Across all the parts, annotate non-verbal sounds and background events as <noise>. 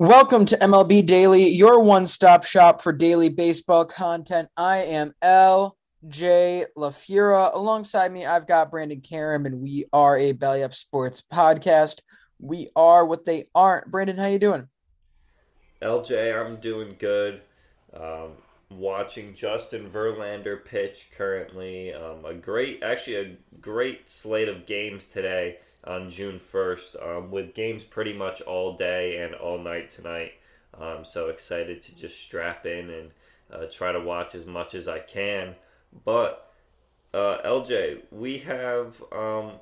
Welcome to MLB Daily, your one stop shop for daily baseball content. I am LJ LaFura. Alongside me, I've got Brandon Karam, and we are a Belly Up Sports podcast. We are what they aren't. Brandon, how you doing? LJ, I'm doing good. Um, watching Justin Verlander pitch currently. Um, a great, actually, a great slate of games today on June 1st, um, with games pretty much all day and all night tonight. I'm so excited to just strap in and uh, try to watch as much as I can. But uh, LJ, we have, um,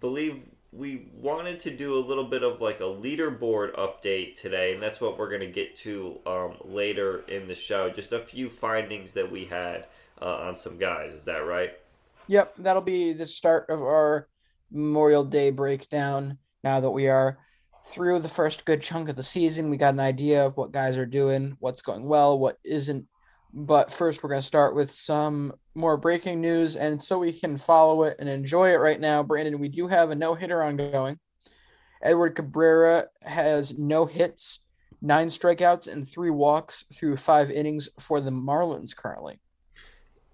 believe we wanted to do a little bit of like a leaderboard update today, and that's what we're going to get to um, later in the show. Just a few findings that we had uh, on some guys. Is that right? Yep, that'll be the start of our Memorial Day breakdown. Now that we are through the first good chunk of the season, we got an idea of what guys are doing, what's going well, what isn't. But first, we're going to start with some more breaking news. And so we can follow it and enjoy it right now, Brandon, we do have a no hitter ongoing. Edward Cabrera has no hits, nine strikeouts, and three walks through five innings for the Marlins currently.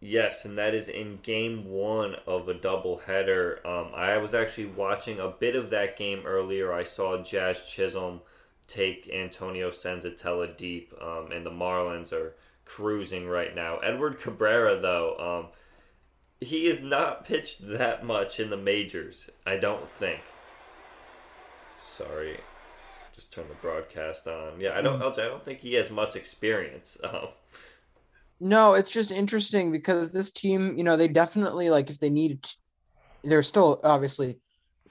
Yes, and that is in game one of a doubleheader. Um, I was actually watching a bit of that game earlier. I saw Jazz Chisholm take Antonio Senzatela deep, um, and the Marlins are cruising right now. Edward Cabrera, though, um, he is not pitched that much in the majors, I don't think. Sorry, just turn the broadcast on. Yeah, I don't. I don't think he has much experience. <laughs> Um, no, it's just interesting because this team, you know, they definitely like if they need, they're still obviously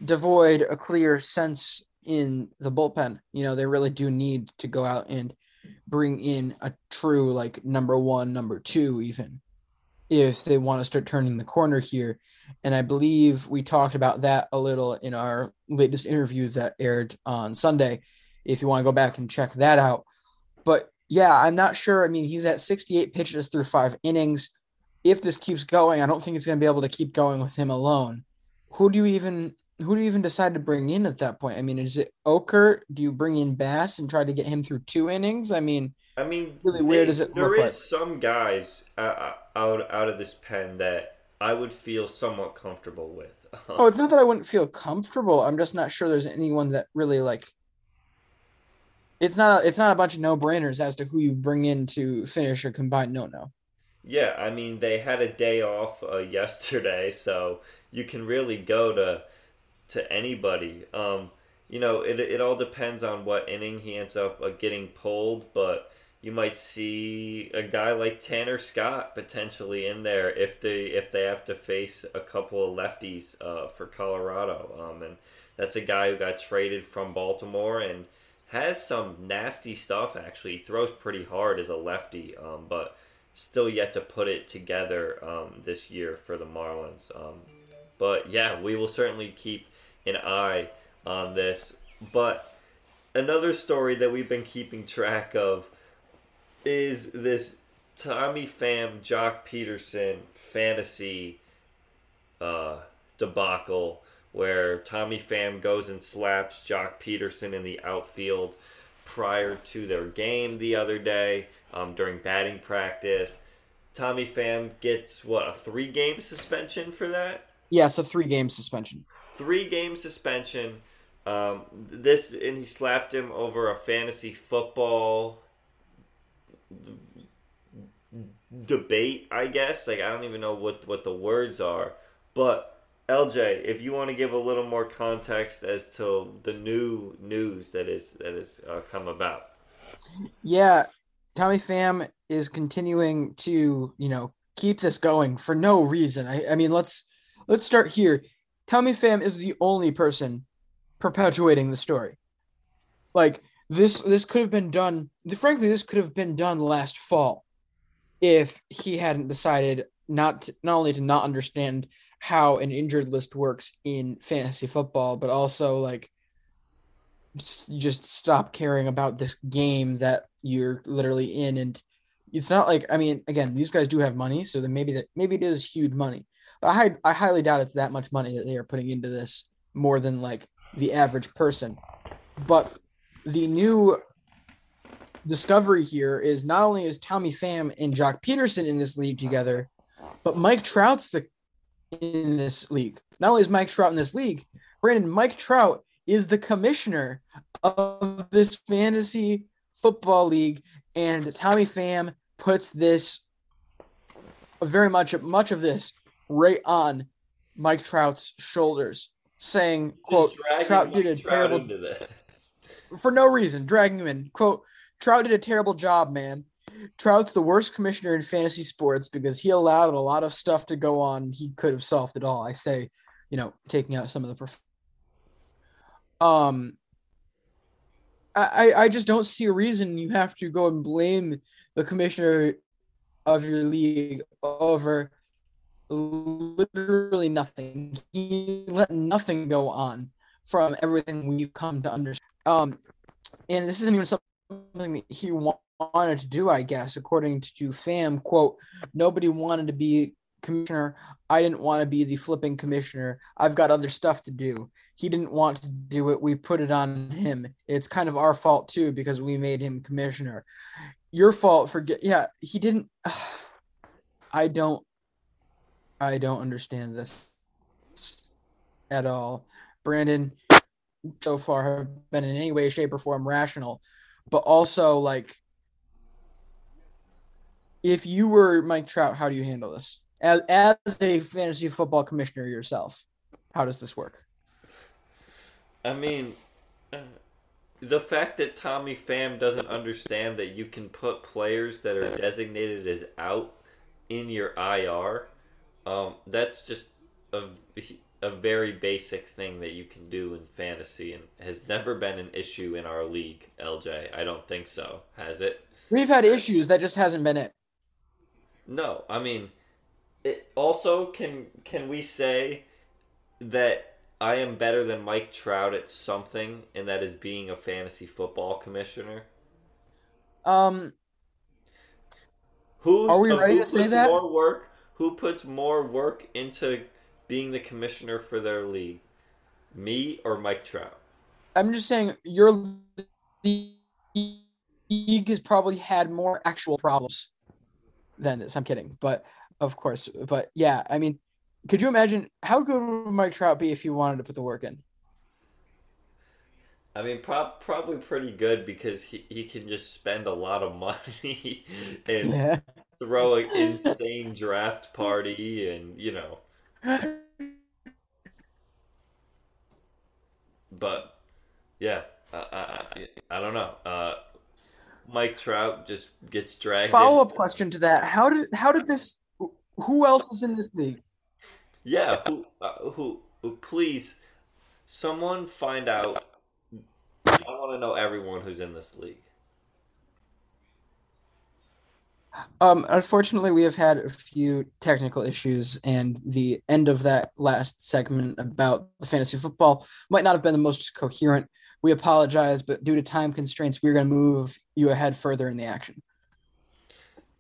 devoid a clear sense in the bullpen. You know, they really do need to go out and bring in a true like number one, number two, even if they want to start turning the corner here. And I believe we talked about that a little in our latest interview that aired on Sunday. If you want to go back and check that out. But yeah, I'm not sure. I mean, he's at 68 pitches through five innings. If this keeps going, I don't think it's going to be able to keep going with him alone. Who do you even who do you even decide to bring in at that point? I mean, is it Okert? Do you bring in Bass and try to get him through two innings? I mean, I mean, really they, weird does it There is like? some guys uh, out out of this pen that I would feel somewhat comfortable with. <laughs> oh, it's not that I wouldn't feel comfortable. I'm just not sure there's anyone that really like. It's not a, it's not a bunch of no brainers as to who you bring in to finish a combined no no. Yeah, I mean they had a day off uh, <laughs> yesterday, so you can really go to to anybody. Um, you know, it it all depends on what inning he ends up uh, getting pulled, but you might see a guy like Tanner Scott potentially in there if they if they have to face a couple of lefties uh, for Colorado. Um, and that's a guy who got traded from Baltimore and has some nasty stuff. Actually, he throws pretty hard as a lefty, um, but still yet to put it together um, this year for the Marlins. Um, but yeah, we will certainly keep an eye on this. But another story that we've been keeping track of is this Tommy Pham, Joc Pederson fantasy uh, debacle where Tommy Pham goes and slaps Joc Pederson in the outfield prior to their game the other day um, during batting practice. Tommy Pham gets what a three game suspension for that. Yeah, it's a three game suspension. Three game suspension. Um, this and he slapped him over a fantasy football debate, I guess. Like I don't even know what what the words are, but LJ, if you want to give a little more context as to the new news that is that has uh, come about. Yeah, Tommy Pham is continuing to you know keep this going for no reason. I, I mean, let's let's start here. Tommy Pham is the only person perpetuating the story. Like this, this could have been done. Frankly, this could have been done last fall if he hadn't decided not to, not only to not understand how an injured list works in fantasy football, but also like just stop caring about this game that you're literally in. And it's not like I mean again these guys do have money so then maybe that maybe it is huge money. But I I highly doubt it's that much money that they are putting into this more than like the average person. But the new discovery here is not only is Tommy Pham and Joc Pederson in this league together but Mike Trout's the in this league not only is Mike Trout in this league Brandon Mike Trout is the commissioner of this fantasy football league, and Tommy Pham puts this very much much of this right on Mike Trout's shoulders, saying, "quote Trout did a Trout terrible for no reason, dragging him in." Quote Trout did a terrible job, man. Trout's the worst commissioner in fantasy sports because he allowed a lot of stuff to go on. He could have solved it all. I say, you know, taking out some of the. Perf- um, I, I just don't see a reason you have to go and blame the commissioner of your league over literally nothing. He let nothing go on from everything we've come to understand. Um, and this isn't even something that he wanted to do, I guess, according to Pham, Quote: Nobody wanted to be commissioner. I didn't want to be the flipping commissioner. I've got other stuff to do. He didn't want to do it. We put it on him. It's kind of our fault too because we made him commissioner. Your fault for get yeah, he didn't <sighs> I don't I don't understand this at all. Brandon so far have been in any way shape or form rational, but also like if you were Mike Trout, how do you handle this? as, as a fantasy football commissioner yourself, how does this work? I mean, uh, the fact that Tommy Pham doesn't understand that you can put players that are designated as out in your IR, um, that's just a, a very basic thing that you can do in fantasy and has never been an issue in our league, LJ. I don't think so. Has it? We've had issues, that just hasn't been it. No, I mean, it also can can we say that I am better than Mike Trout at something, and that is being a fantasy football commissioner? Um, who are we ready to say that? More work. Who puts more work into being the commissioner for their league? Me or Mike Trout? I'm just saying your league has probably had more actual problems than this. I'm kidding, but of course. But yeah, I mean, could you imagine how good would Mike Trout be if you wanted to put the work in? I mean, pro- probably pretty good because he, he can just spend a lot of <laughs> money and yeah. throw an insane draft party and, you know. But, yeah, I, I, I don't know. Uh, Mike Trout just gets dragged. Follow up question to that: How did how did this who else is in this league? Yeah, who, uh, who, who, please, someone find out. I want to know everyone who's in this league. Um, unfortunately, we have had a few technical issues, and the end of that last segment about the fantasy football might not have been the most coherent. We apologize, but due to time constraints, we're going to move you ahead further in the action.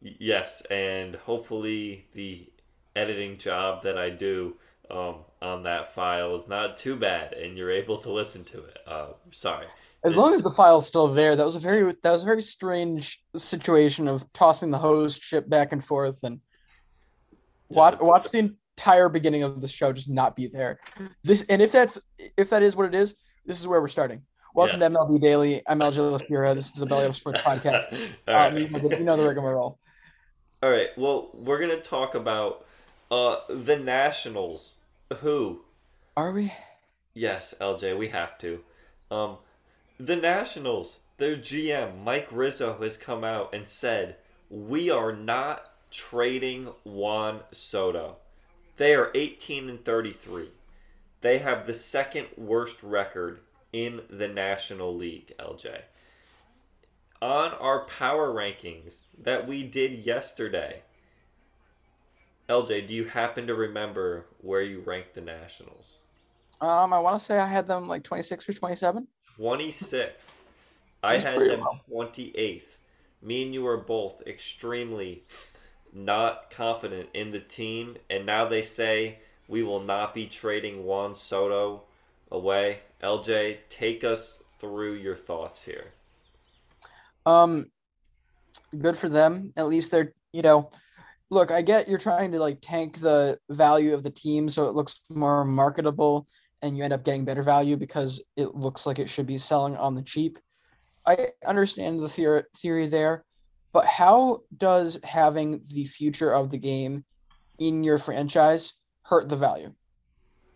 Yes, and hopefully the editing job that I do um, on that file is not too bad, and you're able to listen to it. Uh, sorry. As long as the file's still there, that was a very that was a very strange situation of tossing the host ship back and forth and watch a- watch the entire beginning of the show just not be there. This and if that's if that is what it is, this is where we're starting. Welcome Yeah. to MLB Daily. I'm LJ LaFura. This is a Belly Up Sports podcast. <laughs> All Um, right. you, know the, you know the rigmarole. All right. Well, we're gonna talk about uh, the Nationals. Who? Are we? Yes, LJ, we have to. Um, the Nationals, their GM Mike Rizzo has come out and said we are not trading Juan Soto. They are 18 and 33. They have the second worst record in the National League, LJ. On our power rankings that we did yesterday, LJ, do you happen to remember where you ranked the Nationals? Um, I want to say I had them like 26 or 27. 26. I had them low. 28th. Me and you were both extremely not confident in the team, and now they say we will not be trading Juan Soto away. LJ, take us through your thoughts here. Um, good for them. At least they're, you know, look, I get you're trying to like tank the value of the team so it looks more marketable and you end up getting better value because it looks like it should be selling on the cheap. I understand the theory theory there, but how does having the future of the game in your franchise hurt the value?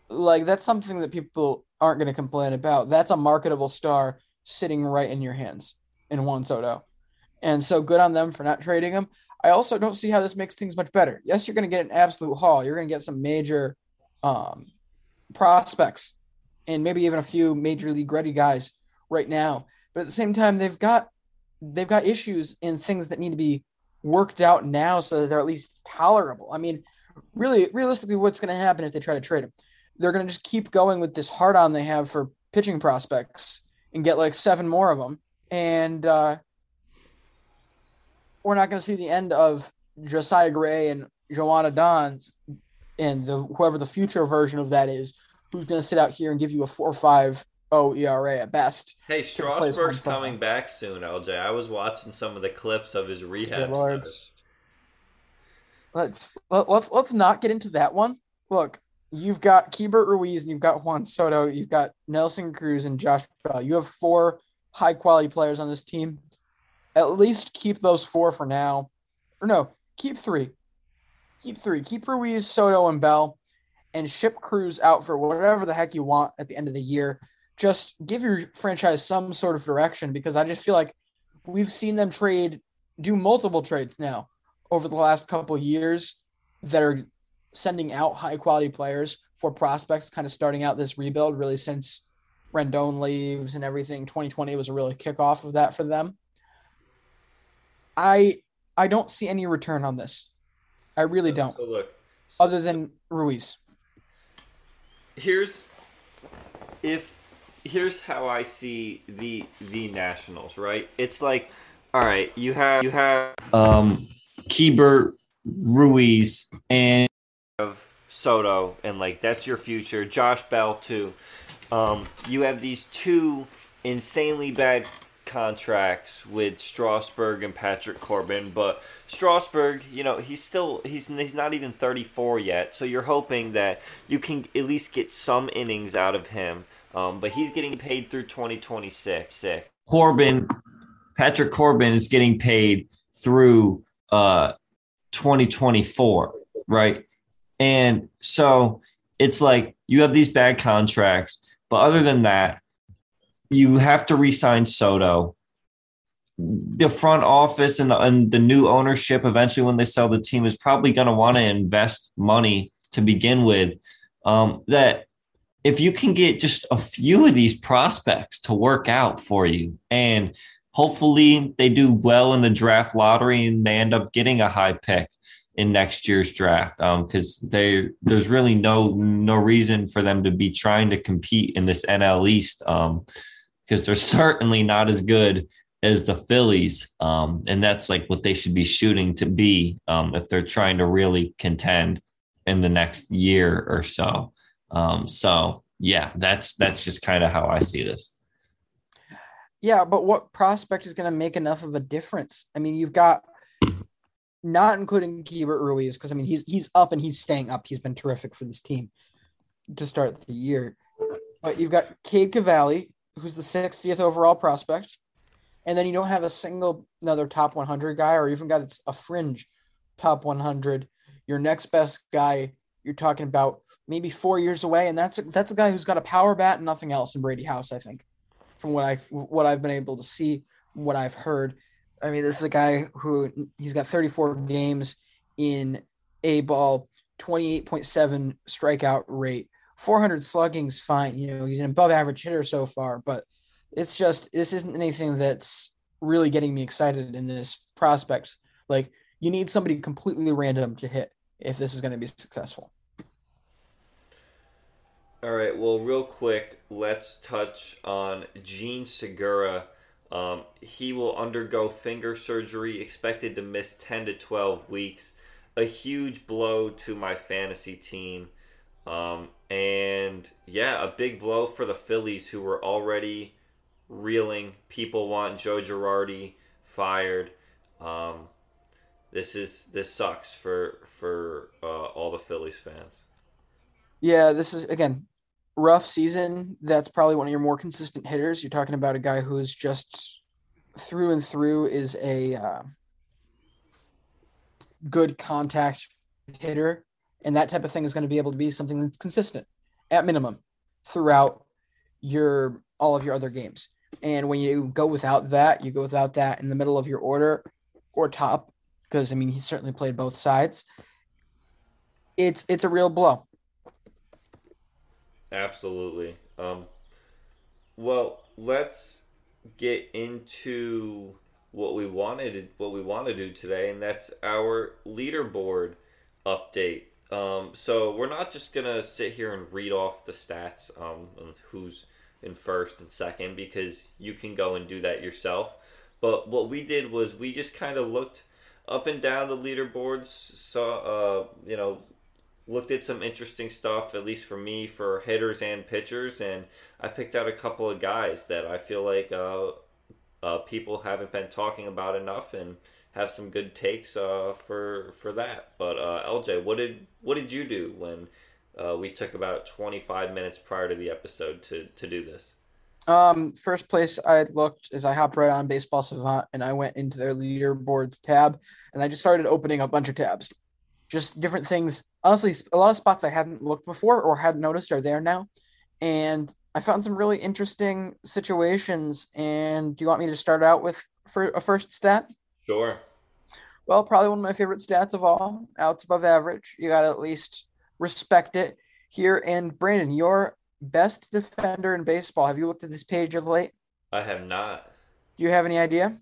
Like that's something that people aren't going to complain about. That's a marketable star sitting right in your hands in Juan Soto. And so good on them for not trading him. I also don't see how this makes things much better. Yes, you're going to get an absolute haul. You're going to get some major um, prospects and maybe even a few major league ready guys right now. But at the same time, they've got they've got issues and things that need to be worked out now so that they're at least tolerable. I mean, really, realistically, what's going to happen if they try to trade him? They're going to just keep going with this hard on they have for pitching prospects and get like seven more of them. And uh, we're not going to see the end of Josiah Gray and Joan Adons and the whoever the future version of that is, who's going to sit out here and give you a four or five oh ERA at best. Hey, Strasburg's coming back soon, LJ. I was watching some of the clips of his rehab. Let's let, let's let's not get into that one. Look, you've got Keibert Ruiz and you've got Juan Soto, you've got Nelson Cruz and Josh Bell. You have four high quality players on this team. At least keep those four for now. Or no, keep three. Keep three. Keep Ruiz, Soto, and Bell, and ship Cruz out for whatever the heck you want at the end of the year. Just give your franchise some sort of direction because I just feel like we've seen them trade, do multiple trades now over the last couple years that are sending out high quality players for prospects, kind of starting out this rebuild really since Rendon leaves and everything. 2020 was a really kickoff of that for them. I I don't see any return on this. I really don't, So look, so other than Ruiz. here's if here's how I see the the Nationals, right? It's like, all right, you have you have um Keibert, Ruiz, and Soto, and like that's your future. Josh Bell too. Um, you have these two insanely bad contracts with Strasburg and Patrick Corbin, but Strasburg, you know, he's still he's he's not even 34 yet, so you're hoping that you can at least get some innings out of him. Um, but he's getting paid through 2026. Sick. Corbin, Patrick Corbin is getting paid through uh 2024, right? And so it's like you have these bad contracts, but other than that, you have to re-sign Soto. The front office and the, and the new ownership, eventually, when they sell the team, is probably going to want to invest money to begin with. Um, that if you can get just a few of these prospects to work out for you and hopefully they do well in the draft lottery and they end up getting a high pick in next year's draft because um, they there's really no no reason for them to be trying to compete in this NL East because um, they're <laughs> certainly not as good as the Phillies um, and that's like what they should be shooting to be um, if they're trying to really contend in the next year or so. Um, so yeah, that's that's just kind of how I see this. Yeah, but what prospect is going to make enough of a difference? I mean, you've got not including Keibert Ruiz because I mean he's he's up and he's staying up. He's been terrific for this team to start the year. But you've got Cade Cavalli, who's the 60th overall prospect, and then you don't have a single another top 100 guy or even that's a fringe top 100. Your next best guy, you're talking about maybe four years away, and that's a, that's a guy who's got a power bat and nothing else in Brady House. I think, from what I what I've been able to see, what I've heard. I mean, this is a guy who he's got 34 games in a ball, 28.7 strikeout rate, 400 slugging's fine. You know, he's an above average hitter so far, but it's just this isn't anything that's really getting me excited in this prospects. Like you need somebody completely random to hit if this is going to be successful. All right. Well, real quick, let's touch on Jean Segura. Um, he will undergo finger surgery, expected to miss 10 to 12 weeks. A huge blow to my fantasy team. Um, and yeah, a big blow for the Phillies, who were already reeling. People want Joe Girardi fired. Um, this is this sucks for for uh, all the Phillies fans. Yeah, this is again rough season. That's probably one of your more consistent hitters. You're talking about a guy who's just through and through is a uh, good contact hitter, and that type of thing is going to be able to be something that's consistent at minimum throughout your all of your other games. And when you go without that, you go without that in the middle of your order or top, because I mean he certainly played both sides. It's it's a real blow. Absolutely. Um, well, let's get into what we wanted what we want to do today, and that's our leaderboard update. Um, so we're not just gonna sit here and read off the stats um, who's in first and second because you can go and do that yourself. But what we did was we just kind of looked up and down the leaderboards, saw uh, you know looked at some interesting stuff, at least for me, for hitters and pitchers, and I picked out a couple of guys that I feel like uh, uh, people haven't been talking about enough, and have some good takes uh, for for that. But uh, LJ, what did what did you do when uh, we took about twenty five minutes prior to the episode to to do this? Um, first place I looked is I hopped right on Baseball Savant and I went into their leaderboards tab and I just started opening a bunch of tabs just different things. Honestly, a lot of spots I hadn't looked before or hadn't noticed are there now. And I found some really interesting situations. And do you want me to start out with for a first stat? Sure. Well, probably one of my favorite stats of all. Outs above average. You got to at least respect it here. And Brandon, your best defender in baseball. Have you looked at this page of late? I have not. Do you have any idea?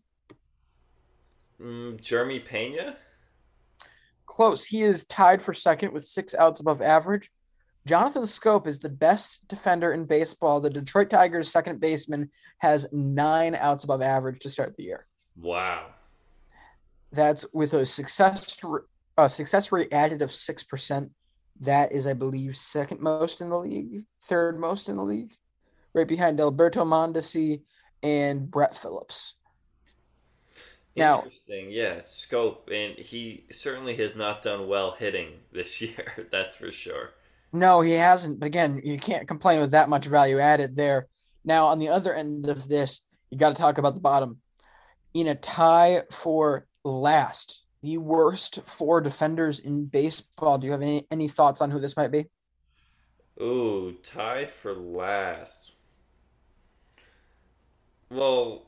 Mm, Jeremy Pena? Close. He is tied for second with six outs above average. Jonathan Schoop is the best defender in baseball. The Detroit Tigers' second baseman has nine outs above average to start the year. Wow. That's with a success a success rate added of six percent. That is, I believe, second most in the league, third most in the league, right behind Alberto Mondesi and Brett Phillips. Now, Interesting, yeah, Schoop, and he certainly has not done well hitting this <laughs> year. That's for sure. No, he hasn't. But again, you can't complain with that much value added there. Now, on the other end of this, you got to talk about the bottom. In a tie for last, the worst four defenders in baseball. Do you have any, any thoughts on who this might be? Ooh, tie for last. Well,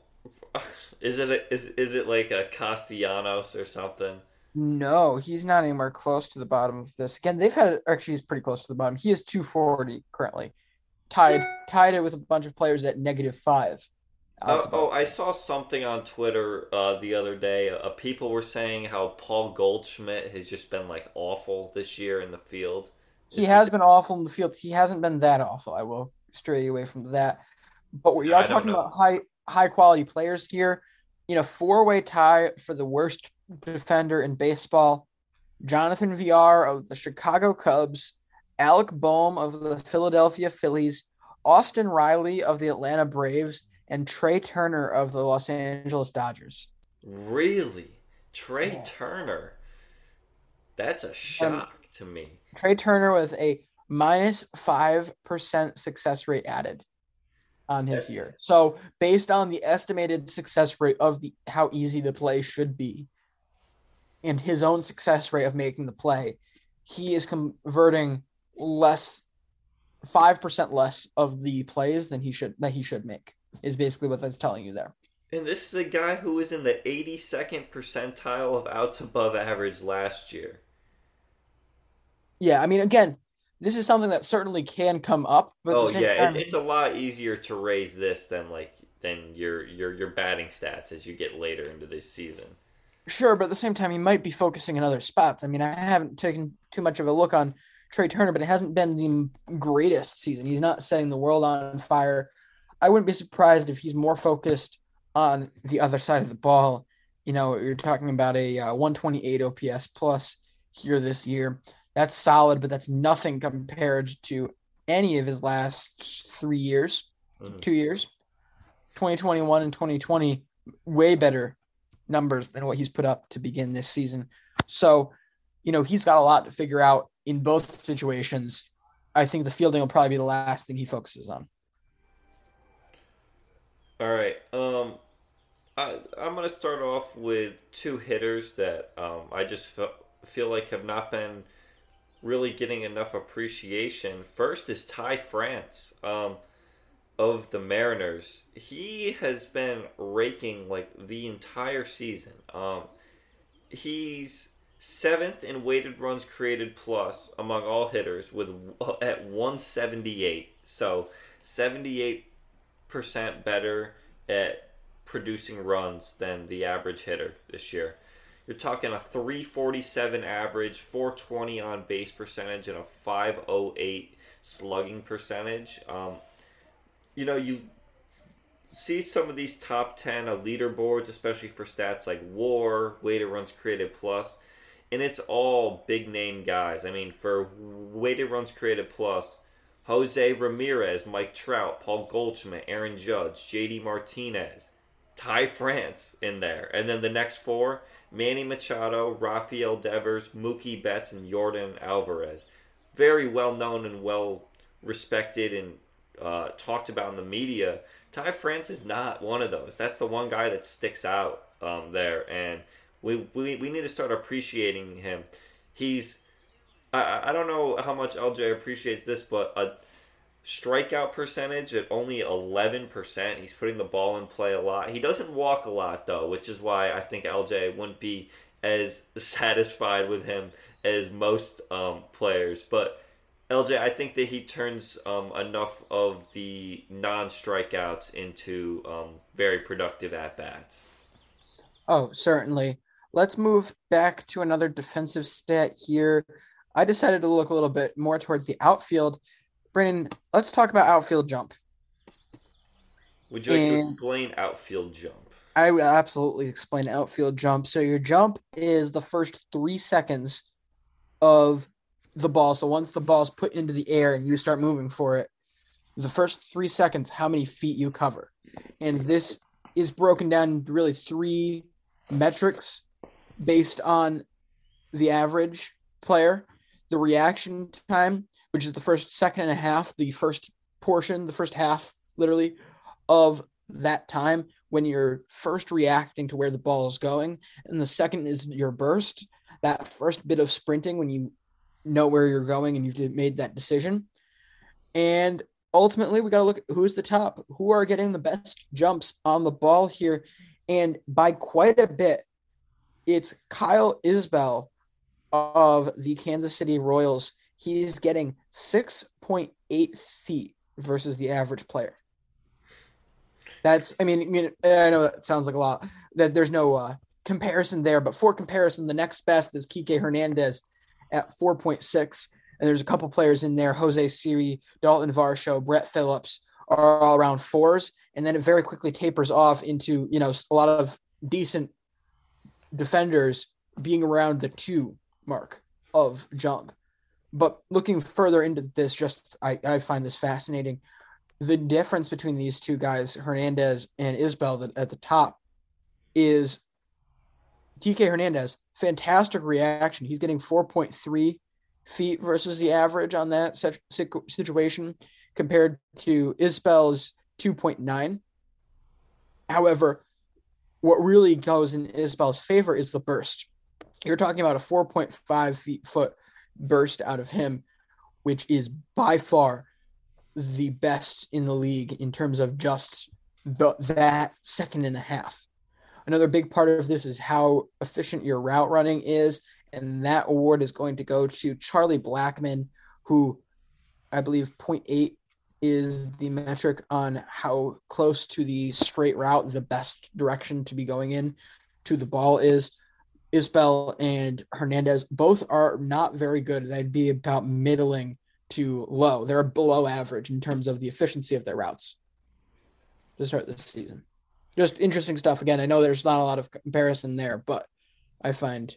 <laughs> is it a, is is it like a Castellanos or something? No, he's not anywhere close to the bottom of this. Again, they've had actually he's pretty close to the bottom. He is 240 currently tied tied it with a bunch of players at negative five. Uh, oh, I saw something on Twitter uh, the other day. Uh, people were saying how Paul Goldschmidt has just been like awful this year in the field. He has been awful in the field. He hasn't been that awful. I will stray away from that. But we are talking about high high quality players here. You know, four way tie for the worst defender in baseball. Jonathan Villar of the Chicago Cubs, Alec Bohm of the Philadelphia Phillies, Austin Riley of the Atlanta Braves, and Trea Turner of the Los Angeles Dodgers. Really? Trea yeah. Turner? That's a shock um, to me. Trea Turner with a minus 5% success rate added on his year. So, based on the estimated success rate of the how easy the play should be and his own success rate of making the play, he is converting less 5% less of the plays than he should that he should make is basically what that's telling you there. And this is a guy who was in the 82nd percentile of outs above average last year. Yeah, I mean, again, this is something that certainly can come up. But oh yeah, time... it's, it's a lot easier to raise this than like than your your your batting stats as you get later into this season. Sure, but at the same time, he might be focusing in other spots. I mean, I haven't taken too much of a look on Trea Turner, but it hasn't been the greatest season. He's not setting the world on fire I wouldn't be surprised if he's more focused on the other side of the ball. You know, you're talking about a uh, 128 OPS plus here this year. That's solid, but that's nothing compared to any of his last three years, mm-hmm. two years, 2021 and 2020, way better numbers than what he's put up to begin this season. So, you know, he's got a lot to figure out in both situations. I think the fielding will probably be the last thing he focuses on. All right. Um, I I'm gonna start off with two hitters that um, I just feel, feel like have not been really getting enough appreciation. First is Ty France um, of the Mariners. He has been raking like the entire season. Um, he's seventh in weighted runs created plus among all hitters with at 178. So 78 percent better at producing runs than the average hitter this year. You're talking a 347 average, 420 on base percentage, and a 508 slugging percentage. Um, you know, you see some of these top 10 of leaderboards, especially for stats like war, weighted runs created plus, and it's all big name guys. I mean, for weighted runs created plus, Jose Ramirez, Mike Trout, Paul Goldschmidt, Aaron Judge, JD Martinez, Ty France in there. And then the next four Manny Machado, Rafael Devers, Mookie Betts, and Yordan Alvarez. Very well known and well respected and uh, talked about in the media. Ty France is not one of those. That's the one guy that sticks out um, there. And we, we, we need to start appreciating him. He's I, I don't know how much LJ appreciates this, but a strikeout percentage at only 11%. He's putting the ball in play a lot. He doesn't walk a lot, though, which is why I think LJ wouldn't be as <laughs> satisfied with him as most um, players. But LJ, I think that he turns um, enough of the non strikeouts into um, very productive at bats. Oh, certainly. Let's move back to another defensive stat here. I decided to look a little bit more towards the outfield. Brandon, let's talk about outfield jump. Would you like and to explain outfield jump? I would absolutely explain outfield jump. So your jump is the first three seconds of the ball. So once the ball's put into the air and you start moving for it, the first three seconds, how many feet you cover. And this is broken down into really three metrics based on the average player the reaction time, which is the first second and a half, the first portion, the first half, literally, of that time when you're first reacting to where the ball is going. And the second is your burst, that first bit of sprinting when you know where you're going and you've made that decision. And ultimately, we got to look at who's the top, who are getting the best jumps on the ball here. And by quite a bit, it's Kyle Isbel of the Kansas City Royals. He's getting 6.8 feet versus the average player. That's, I mean, I mean, I know that sounds like a lot. That there's no uh, comparison there, but for comparison, the next best is Kike Hernandez at 4.6, and there's a couple players in there: Jose Siri, Dalton Varsho, Brett Phillips are all around fours, and then it very quickly tapers off into you know a lot of decent defenders being around the two mark of jump. But looking further into this, just I, I find this fascinating. The difference between these two guys, Hernandez and Isbel, at the top, is Kike Hernandez, fantastic reaction. He's getting 4.3 feet versus the average on that situation compared to Isbel's 2.9. However, what really goes in Isbel's favor is the burst. You're talking about a 4.5 feet foot burst out of him, which is by far the best in the league in terms of just the that second and a half. Another big part of this is how efficient your route running is, and that award is going to go to Charlie Blackmon, who I believe 0.8 is the metric on how close to the straight route the best direction to be going in to the ball is. Isbel and Hernandez both are not very good. They'd be about middling to low. They're below average in terms of the efficiency of their routes to start this season. Just interesting stuff. Again, I know there's not a lot of comparison there, but I find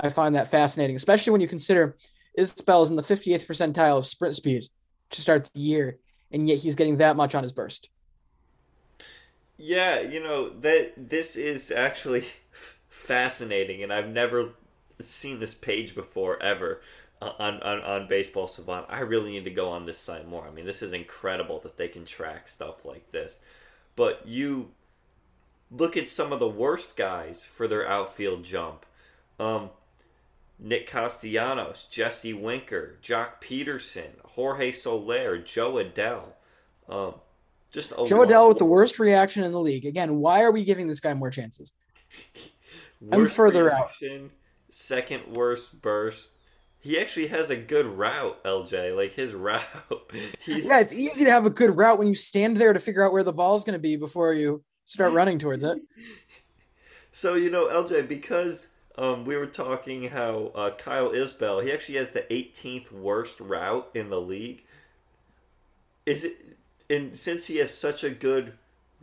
I find that fascinating, especially when you consider Isbel is in the 58th percentile of sprint speed to start the year, and yet he's getting that much on his burst. Yeah, you know that this is actually fascinating, and I've never seen this page before ever on, on, on Baseball Savant. I really need to go on this site more. I mean, this is incredible that they can track stuff like this. But you look at some of the worst guys for their outfield jump. Um, Nick Castellanos, Jesse Winker, Joc Pederson, Jorge Soler, Jo Adell. Um, just Jo Adell with the worst reaction in the league. Again, why are we giving this guy more chances? <laughs> I'm further reaction, out. Second worst burst. He actually has a good route, LJ. Like his <laughs> route. Yeah, it's easy to have a good route when you stand there to figure out where the ball's going to be before you start running towards it. <laughs> So you know, LJ, because um, we were talking how uh, Kyle Isbel, he actually has the 18th worst route in the league. Is it? And since he has such a good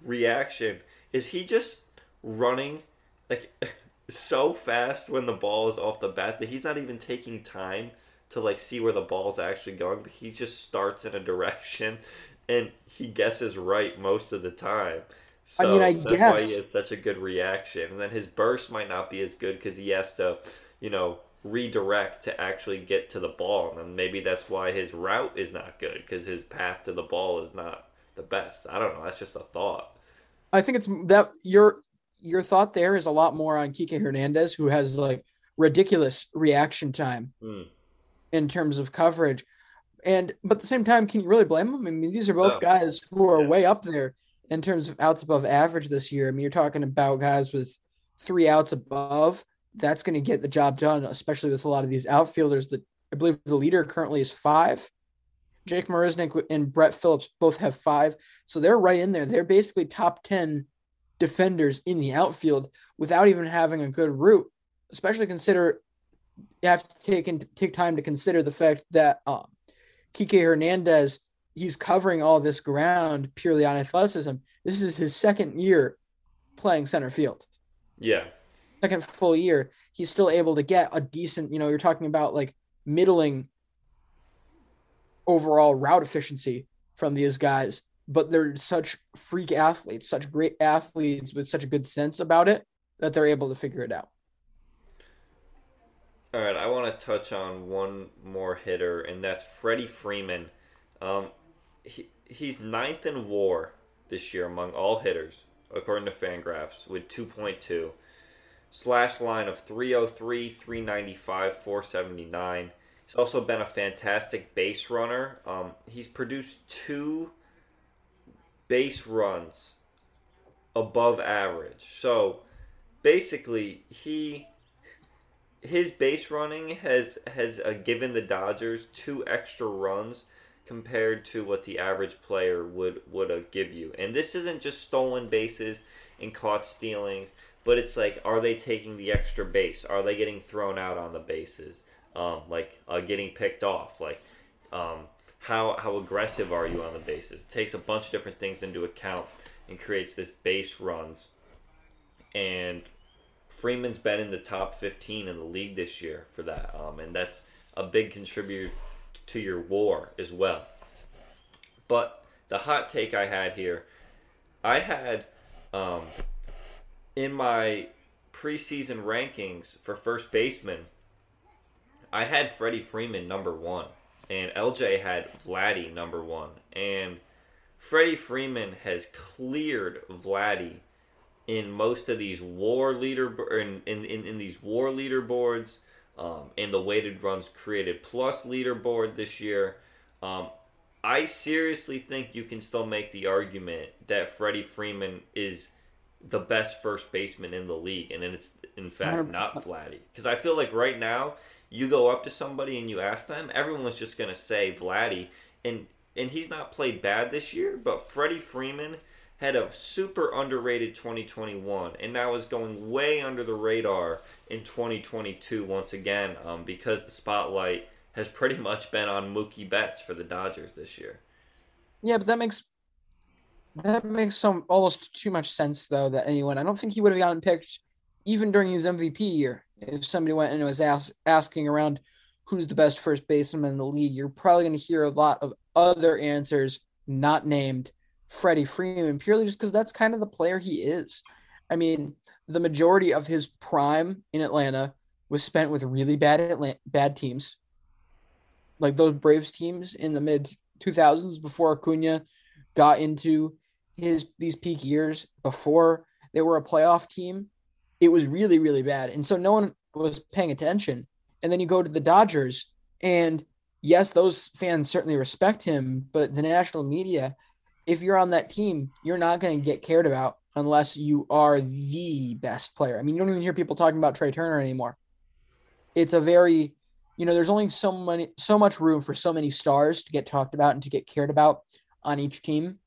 reaction, is he just running like <laughs> so fast when the ball is off the bat that he's not even taking time to like see where the ball's actually going, but he just starts in a direction and he guesses right most of the time. So I mean, I that's guess. why he has such a good reaction. And then his burst might not be as good because he has to, you know, redirect to actually get to the ball. And maybe that's why his route is not good because his path to the ball is not the best. I don't know. That's just a thought. I think it's that your your thought there is a lot more on Kike Hernandez, who has like ridiculous reaction time mm. in terms of coverage. And but at the same time, can you really blame him? I mean, these are both guys who are yeah. way up there in terms of outs above average this year. I mean, you're talking about guys with three outs above. That's going to get the job done, especially with a lot of these outfielders. That I believe the leader currently is five. Jake Marisnick and Brett Phillips both have five, so they're right in there. They're basically top ten defenders in the outfield without even having a good route. Especially consider you have to take and take time to consider the fact that um, Kike Hernandez he's covering all this ground purely on athleticism. This is his second year playing center field. Yeah. Second full year, he's still able to get a decent, you know, you're talking about like middling overall route efficiency from these guys, but they're such freak athletes, such great athletes with such a good sense about it that they're able to figure it out. All right, I want to touch on one more hitter, and that's Freddie Freeman. Um, he, he's ninth in WAR this year among all hitters, according to Fangraphs, with 2.2. Slash line of 303, 395, 479. He's also been a fantastic base runner. Um, he's produced two base runs above average. So basically, he his base running has has uh, given the Dodgers two extra runs compared to what the average player would would uh, give you. And this isn't just stolen bases and caught stealings, but it's like, are they taking the extra base? Are they getting thrown out on the bases? Um, like uh, getting picked off? Like um, how how aggressive are you on the bases? It takes a bunch of different things into account and creates this base runs. And Freeman's been in the top 15 in the league this year for that, um, and that's a big contributor to your WAR as well. But the hot take I had here, I had um, in my preseason rankings for first baseman, I had Freddie Freeman number one, and LJ had Vladdy number one, and Freddie Freeman has cleared Vladdy in most of these war leader in in, in, in these war leaderboards, um, in the weighted runs created plus leaderboard this year. Um, I seriously think you can still make the argument that Freddie Freeman is the best first baseman in the league, and it's in fact not Vladdy. Because I feel like right now, you go up to somebody and you ask them, everyone's just gonna say Vladdy, and and he's not played bad this year, but Freddie Freeman had a super underrated 2021 and now is going way under the radar in 2022 once again um, because the spotlight has pretty much been on Mookie Betts for the Dodgers this year. Yeah, but that makes that makes some almost too much sense though that anyone I don't think he would have gotten picked even during his MVP year. If somebody went and was ask, asking around who's the best first baseman in the league, you're probably going to hear a lot of other answers not named Freddie Freeman purely just because that's kind of the player he is. I mean, the majority of his prime in Atlanta was spent with really bad Atlanta, bad teams, like those Braves teams in the mid 2000s before Acuna got into his these peak years before they were a playoff team. It was really really bad, and so no one was paying attention. And then you go to the Dodgers, and yes, those fans certainly respect him, but the national media, if you're on that team, you're not going to get cared about unless you are the best player. I mean, you don't even hear people talking about Trea Turner anymore. It's a very, you know, there's only so many, so much room for so many stars to get talked about and to get cared about on each team.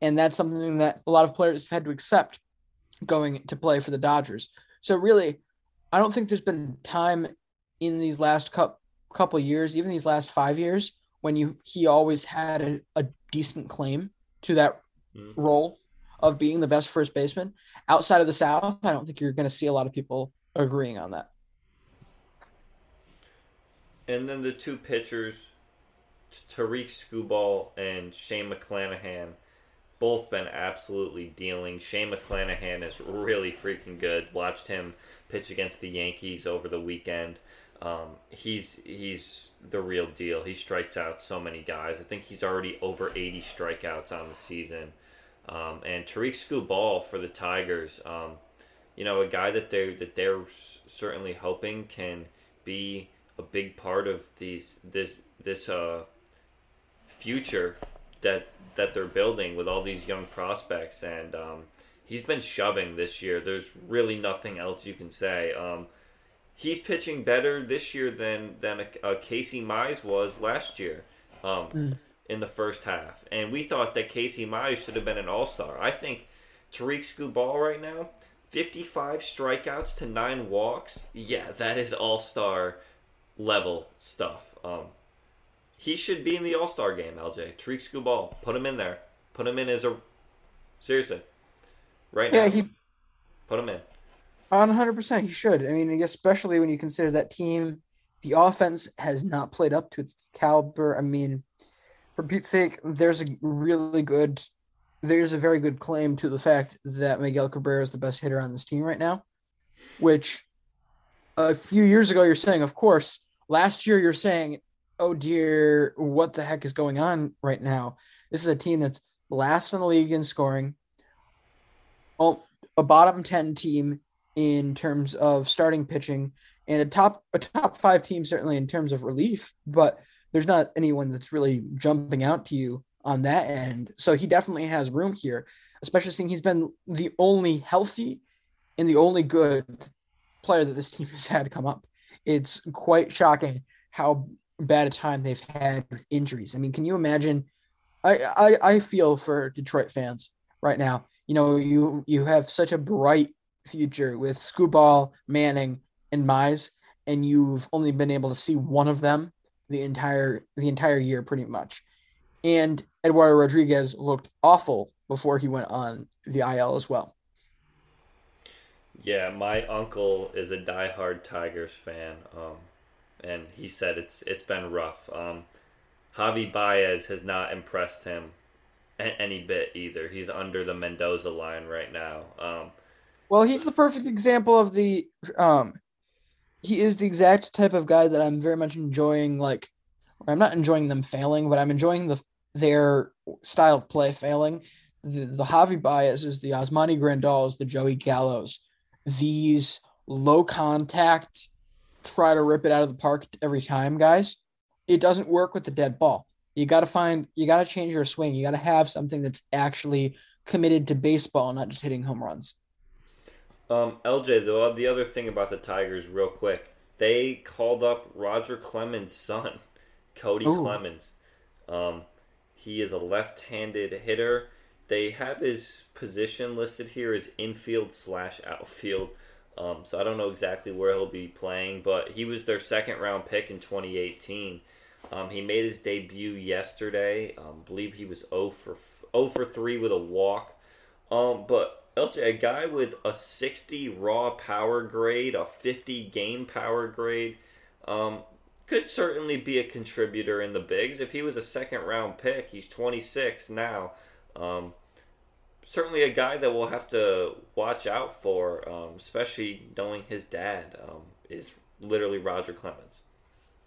And that's something that a lot of players have had to accept going to play for the Dodgers. So really, I don't think there's been time in these last couple couple years, even these last five years, when you he always had a, a decent claim to that mm-hmm. role of being the best first baseman outside of the South. I don't think you're going to see a lot of people agreeing on that. And then the two pitchers, Tarik Skubal and Shane McClanahan, both been absolutely dealing. Shane McClanahan is really freaking good. Watched him pitch against the Yankees over the weekend. Um, he's he's the real deal. He strikes out so many guys. I think he's already over 80 strikeouts on the season. Um, and Tarik Skubal for the Tigers, um, you know, a guy that they that they're certainly hoping can be a big part of these this this uh, future that that they're building with all these young prospects. And um, he's been shoving this year. There's really nothing else you can say. Um, he's pitching better this year than than a, a Casey Mize was last year. Um, mm in the first half. And we thought that Casey Mize should have been an all star. I think Tarik Skubal right now, 55 strikeouts to nine walks. Yeah, that is all star level stuff. Um, he should be in the all star game, LJ. Tarik Skubal. Put him in there. Put him in as a. Seriously. Right yeah, now. he. Put him in. On 100% he should. I mean, especially when you consider that team, the offense has not played up to its caliber. I mean, for Pete's sake, there's a really good, there's a very good claim to the fact that Miguel Cabrera is the best hitter on this team right now, which a few years ago you're saying, of course. Last year you're saying, oh dear, what the heck is going on right now? This is a team that's last in the league in scoring, a bottom ten team in terms of starting pitching, and a top a top five team certainly in terms of relief, but there's not anyone that's really jumping out to you on that end. So he definitely has room here, especially seeing he's been the only healthy and the only good player that this team has had come up. It's quite shocking how bad a time they've had with injuries. I mean, can you imagine? I, I I feel for Detroit fans right now. You know, you you have such a bright future with Skubal, Manning, and Mize, and you've only been able to see one of them the entire the entire year, pretty much. And Eduardo Rodriguez looked awful before he went on the IL as well. Yeah, my uncle is a diehard Tigers fan, um, and he said it's it's been rough. Um, Javi Baez has not impressed him any bit either. He's under the Mendoza line right now. Um, well, he's the perfect example of the. Um, he is the exact type of guy that I'm very much enjoying. Like, I'm not enjoying them failing, but I'm enjoying the their style of play failing. The, the Javi Baez is the Yasmani Grandals, the Joey Gallos. These low contact, try to rip it out of the park every time, guys. It doesn't work with the dead ball. You got to find, you got to change your swing. You got to have something that's actually committed to baseball, not just hitting home runs. Um, LJ, the the other thing about the Tigers, real quick, they called up Roger Clemens' son, <laughs> Cody Ooh. Clemens. Um, he is a left-handed hitter. They have his position listed here as infield slash outfield. Um, so I don't know exactly where he'll be playing, but he was their second round pick in 2018. Um, he made his debut yesterday. Um, believe he was 0 for 0 for 3 with a walk. Um, but LJ, a guy with a 60 raw power grade, a 50 game power grade, um, could certainly be a contributor in the bigs. If he was a second round pick, he's 26 now. Um, certainly a guy that we'll have to watch out for, um, especially knowing his dad um, is literally Roger Clemens.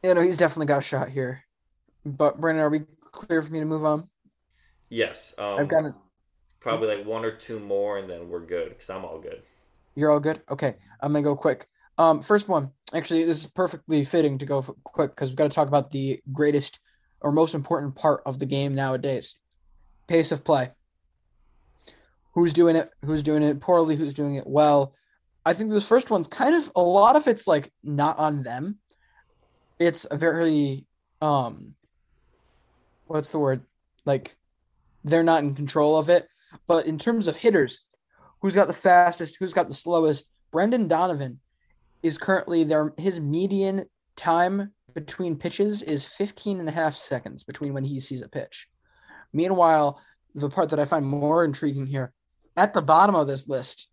Yeah, no, he's definitely got a shot here. But Brandon, are we clear for me to move on? Yes. Um, I've got it. Probably like one or two more, and then we're good because I'm all good. You're all good. Okay, I'm gonna go quick. Um, first one. Actually, this is perfectly fitting to go quick because we've got to talk about the greatest or most important part of the game nowadays: pace of play. Who's doing it? Who's doing it poorly? Who's doing it well? I think this first one's kind of a lot of it's like not on them. It's a very um what's the word? Like they're not in control of it. But in terms of hitters, who's got the fastest, who's got the slowest? Brendan Donovan is currently there. His median time between pitches is 15 and a half seconds between when he sees a pitch. Meanwhile, the part that I find more intriguing here, at the bottom of this list,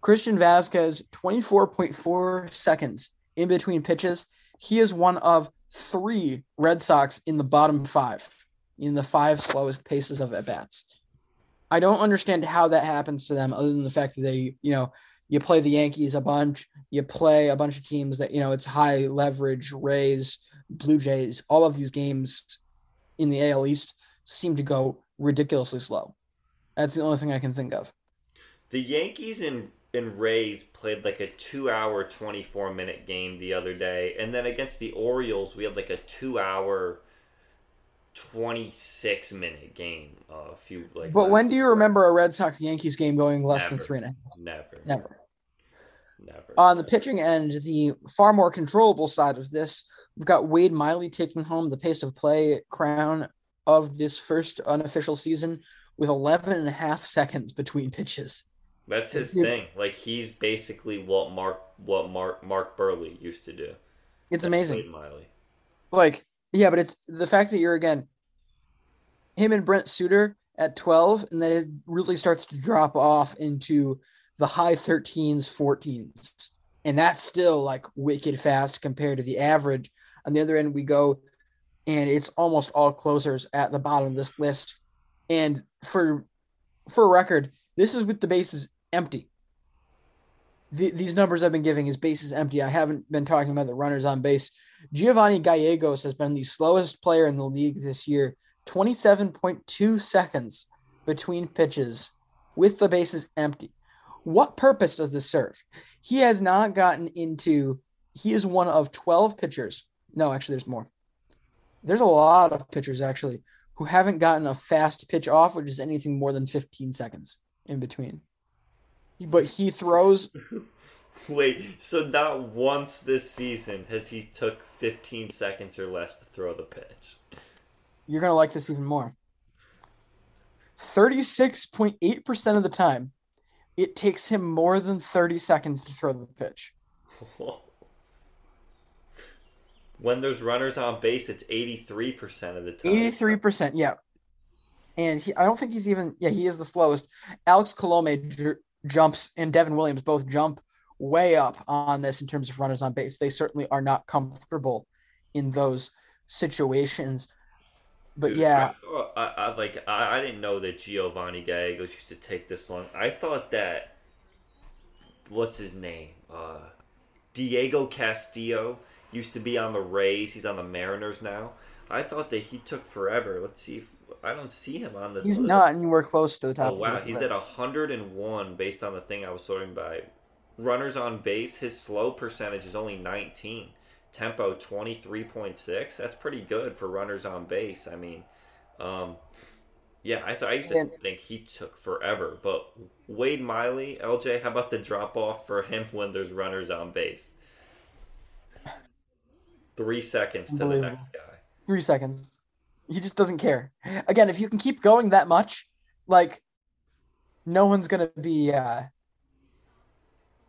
Christian Vasquez, 24.4 seconds in between pitches. He is one of three Red Sox in the bottom five, in the five slowest paces of at bats. I don't understand how that happens to them, other than the fact that they, you know, you play the Yankees a bunch, you play a bunch of teams that, you know, it's high leverage, Rays, Blue Jays, all of these games in the AL East seem to go ridiculously slow. That's the only thing I can think of. The Yankees and, and Rays played like a two hour, 24 minute game the other day. And then against the Orioles, we had like a two hour, 26 minute game uh, a few like but when do you remember a red sox yankees game going less never, than three and a half? Never. Never. Never. On the pitching end the far more controllable side of this we've got wade miley taking home the pace of play crown of this first unofficial season with 11 and a half seconds between pitches that's his yeah. thing like he's basically what mark what mark mark Buehrle used to do it's amazing miley like yeah, but it's the fact that you're again him and Brent Suter at 12, and then it really starts to drop off into the high 13s, 14s. And that's still like wicked fast compared to the average. On the other end, we go and it's almost all closers at the bottom of this list. And for for record, this is with the bases empty. The, these numbers I've been giving is bases empty. I haven't been talking about the runners on base. Giovanni Gallegos has been the slowest player in the league this year, 27.2 seconds between pitches with the bases empty. What purpose does this serve? He has not gotten into, he is one of 12 pitchers. No, actually, there's more. There's a lot of pitchers, actually, who haven't gotten a fast pitch off, which is anything more than 15 seconds in between. But he throws <laughs> Wait, so not once this season has he took 15 seconds or less to throw the pitch. You're gonna like this even more. 36.8% of the time, it takes him more than 30 seconds to throw the pitch. <laughs> when there's runners on base, it's 83% of the time. 83%, yeah. And he, I don't think he's even, yeah, he is the slowest. Alex Colome j- jumps and Devin Williams both jump way up on this in terms of runners on base. They certainly are not comfortable in those situations. But Dude, yeah, I, I, like I, I didn't know that Giovanni Gallegos used to take this long. I thought that what's his name, uh, Diego Castillo used to be on the Rays. He's on the Mariners now. I thought that he took forever. Let's see if I don't see him on this. he's list. not anywhere close to the top. Oh of wow, he's list. at 101 based on the thing I was sorting by. Runners on base, his slow percentage is only 19. Tempo 23.6. That's pretty good for runners on base. I mean, um, yeah, I thought I used to And- think he took forever, but Wade Miley, LJ, how about the drop off for him <laughs> when there's runners on base? Three seconds to the next guy. three seconds. He just doesn't care. Again, if you can keep going that much, like no one's gonna be uh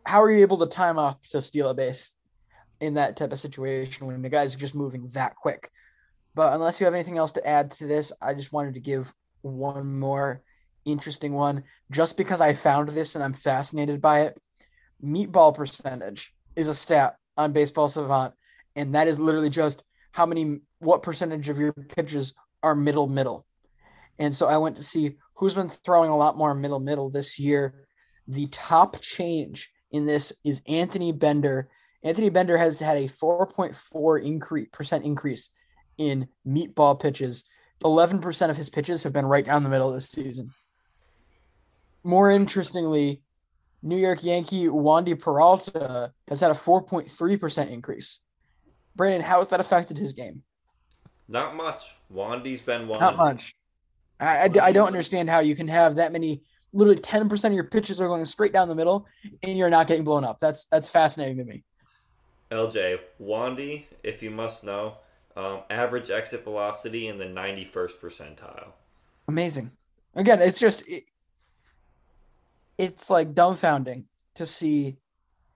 how are you able to time off to steal a base in that type of situation when the guy's just moving that quick? But unless you have anything else to add to this, I just wanted to give one more interesting one just because I found this and I'm fascinated by it. Meatball percentage is a stat on Baseball Savant, and that is literally just how many what percentage of your pitches are middle middle. And so I went to see who's been throwing a lot more middle middle this year. The top change in this is Anthony Bender. Anthony Bender has had a 4.4 increase percent increase in meatball pitches. 11% of his pitches have been right down the middle this season. More interestingly, New York Yankee Wandy Peralta has had a 4.3% increase. Brandon, how has that affected his game? Not much. Wandy's been one. Not much. I, I, I don't understand how you can have that many. Literally, ten percent of your pitches are going straight down the middle, and you're not getting blown up. That's that's fascinating to me. LJ, Wandy, if you must know, um, average exit velocity in the 91st percentile. Amazing. Again, it's just it, it's like dumbfounding to see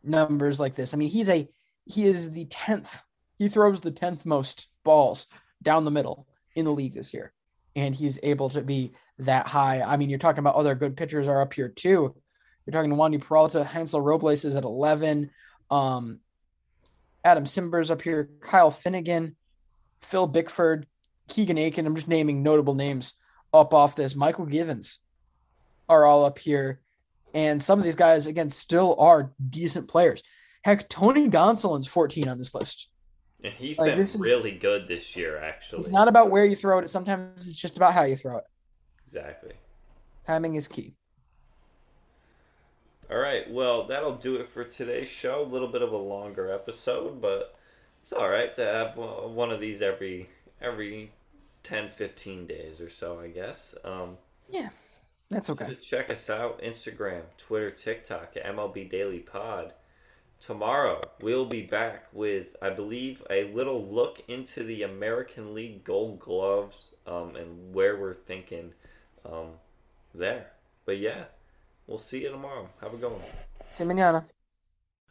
numbers like this. I mean, he's a he is the tenth. He throws the tenth most balls down the middle in the league this year, and he's able to be that high. I mean, you're talking about other good pitchers are up here too. You're talking to Wandy Peralta, Hansel Robles is at 11. Um, Adam Cimber's up here, Kyle Finnegan, Phil Bickford, Keegan Akin. I'm just naming notable names up off this. Mychal Givens are all up here. And some of these guys, again, still are decent players. Heck, Tony Gonsolin's 14 on this list. And he's Like, been this is- really good this year, actually. It's not about where you throw it. Sometimes it's just about how you throw it. Exactly. Timing is key. All right. Well, that'll do it for today's show. A little bit of a longer episode, but it's all right to have one of these every every 10, 15 days or so, I guess. Um, Yeah, that's okay. Check us out Instagram, Twitter, TikTok MLB Daily Pod. Tomorrow we'll be back with, I believe, a little look into the American League Gold Gloves um, and where we're thinking um, there. But yeah, we'll see you tomorrow. Have a good one. See you mañana.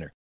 winner.